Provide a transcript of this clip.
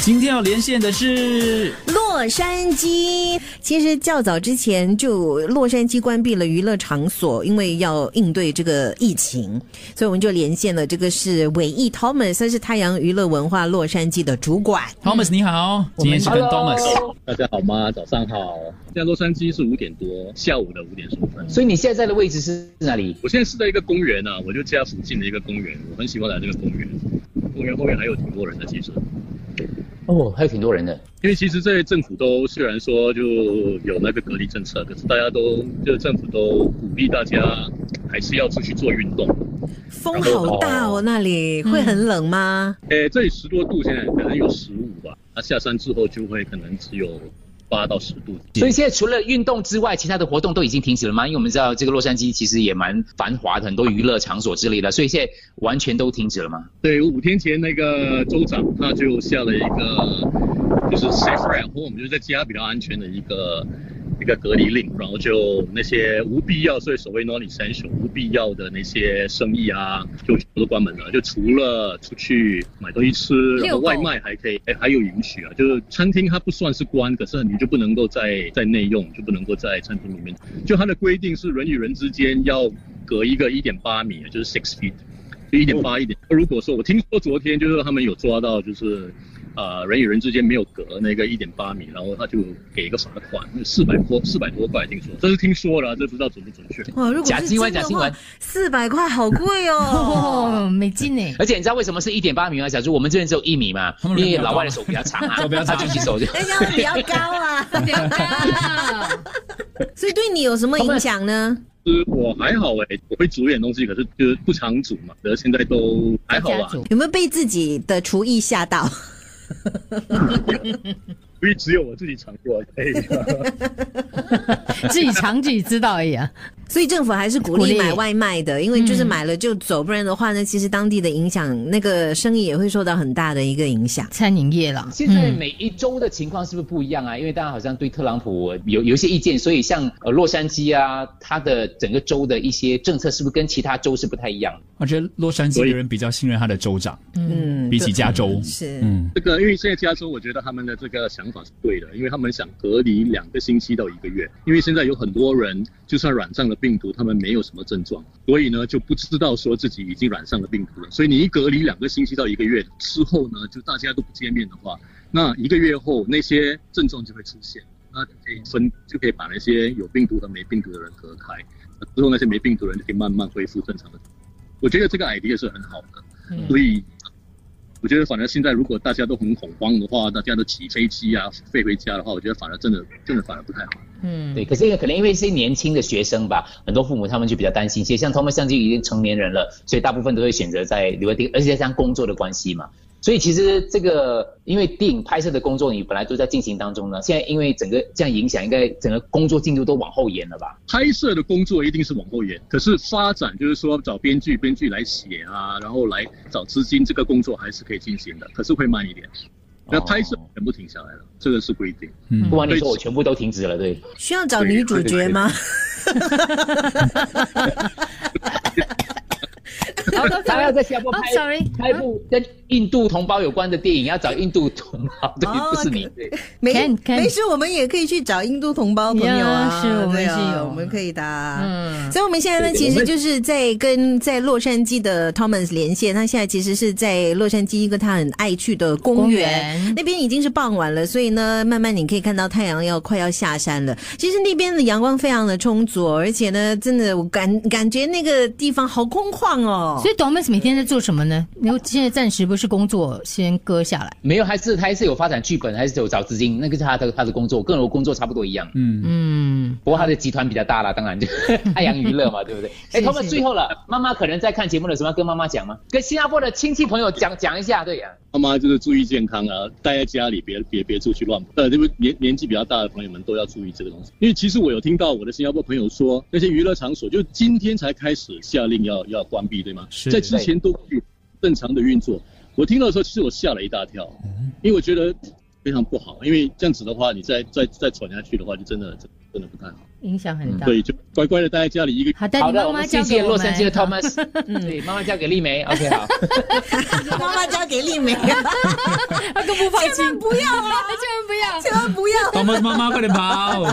今天要连线的是洛杉矶。其实较早之前就洛杉矶关闭了娱乐场所，因为要应对这个疫情，所以我们就连线了。这个是伟毅 Thomas，他是太阳娱乐文化洛杉矶的主管。Thomas，你好，今天是跟 Thomas。大家好吗？早上好。现在洛杉矶是五点多，下午的五点十五分。所以你现在在的位置是哪里？我现在是在一个公园啊，我就家附近的一个公园，我很喜欢来这个公园。公园后面还有挺多人的，其实。哦，还有挺多人的。因为其实这些政府都虽然说就有那个隔离政策，可是大家都就是政府都鼓励大家还是要出去做运动。风好大哦，那里会很冷吗？诶，这里十多度，现在可能有十五吧。那下山之后就会可能只有八到十度。所以现在除了运动之外，其他的活动都已经停止了吗？因为我们知道这个洛杉矶其实也蛮繁华的，很多娱乐场所之类的，所以现在完全都停止了吗？对，五天前那个州长他就下了一个就是 safe at home，就是在家比较安全的一个一个隔离令，然后就那些无必要，所以所谓 non essential 无必要的那些生意啊，就全部都关门了。就除了出去买东西吃，然后外卖还可以，哎，还有允许啊。就是餐厅它不算是关，可是你就不能够在在内用，就不能够在餐厅里面。就它的规定是人与人之间要隔一个一点八米，就是 six feet。就一点八一点。如果说我听说昨天就是他们有抓到，就是呃人与人之间没有隔那个一点八米，然后他就给一个罚款，四百多四百多块，听说这是听说了，这不知道准不准确。哇，如果假新闻，假新闻，四百块好贵哦，哦，美金呢？而且你知道为什么是一点八米吗？假如我们这边只有一米嘛，因为老外的手比较长啊，手比较长他举起手就。人家会比较高啊，比较高。所以对你有什么影响呢？其实我还好哎、我会煮一点东西，可是就是不常煮嘛，可是现在都还好吧。有没有被自己的厨艺吓到？因为只有我自己尝过，哎，自己尝自己知道而已啊。所以政府还是鼓鼓励励买外卖的，因为就是买了就走，不然的话呢，其实当地的影响，那个生意也会受到很大的一个影响。餐饮业了，现在每一州的情况是不是不一样啊？因为大家好像对特朗普有有一些意见，所以像呃洛杉矶啊，它的整个州的一些政策是不是跟其他州是不太一样的？我觉得洛杉矶的人比较信任他的州长，嗯，比起加州。是，嗯，这个因为现在加州，我觉得他们的这个想法是对的，因为他们想隔离两个星期到一个月，因为现在有很多人就算染上了病毒，他们没有什么症状，所以呢就不知道说自己已经染上了病毒了，所以你一隔离两个星期到一个月之后呢，就大家都不见面的话，那一个月后那些症状就会出现，那就可以分就可以把那些有病毒和没病毒的人隔开，之后那些没病毒的人就可以慢慢恢复正常的。我觉得这个 idea 是很好的，所以。我觉得反而现在如果大家都很恐慌的话，大家都骑飞机啊飞回家的话，我觉得反而真的真的反而不太好。嗯，对，可是可能因为一些年轻的学生吧，很多父母他们就比较担心一些，像他们相机已经成年人了，所以大部分都会选择在留在地，而且像工作的关系嘛，所以其实这个因为电影拍摄的工作你本来都在进行当中呢，现在因为整个这样影响，应该整个工作进度都往后延了吧？拍摄的工作一定是往后延，可是发展就是说找编剧，编剧来写啊，然后来找资金，这个工作还是可以进行的，可是会慢一点。那拍摄全部停下来了，这个是规定。嗯不瞒你说，我全部都停止了，对。需要找女主角吗？在新加坡哦拍、，sorry，拍一部跟印度同胞有关的电影，要找印度同胞，对，哦不是你。对没 Can- can- 没事，我们也可以去找印度同胞朋友啊，呀是我们是有我们可以的啊。嗯，所以我们现在呢，其实就是在跟在洛杉矶的 Thomas 连线。他现在其实是在洛杉矶一个他很爱去的公公园，园那边已经是傍晚了，所以呢，慢慢你可以看到太阳要快要下山了。其实那边的阳光非常的充足，而且呢，真的我感感觉那个地方好空旷哦。所以 Thomas 每天在做什么呢？你现在暂时不是工作先搁下来，没有，还是他还是有发展剧本，还是有找资金，那个是他的他的工作，跟我工作差不多一样。嗯，嗯，不过他的集团比较大啦，当然就 太阳娱乐嘛，对不对？哎，他们最后了，妈妈可能在看节目的时候要跟妈妈讲吗？跟新加坡的亲戚朋友讲讲一下，对呀、妈妈就是注意健康啊，待在家里，别别别出去乱跑。呃，这个年年纪比较大的朋友们都要注意这个东西，因为其实我有听到我的新加坡朋友说，那些娱乐场所就今天才开始下令要要关闭，对吗？是在之前都正常的运作。我听到的时候，其实我吓了一大跳，因为我觉得，非常不好，因为这样子的话，你再再再传下去的话，就真的真真的不太好。影响很大。所以就乖乖的待在家里一个。好的，好的，你妈妈我们谢交给洛杉矶的。Thomas，嗯对，妈妈交给丽梅，OK 好。妈妈交给丽梅，他更不放心，不要啊，千万不要。千万不要。Thomas 妈妈快点跑！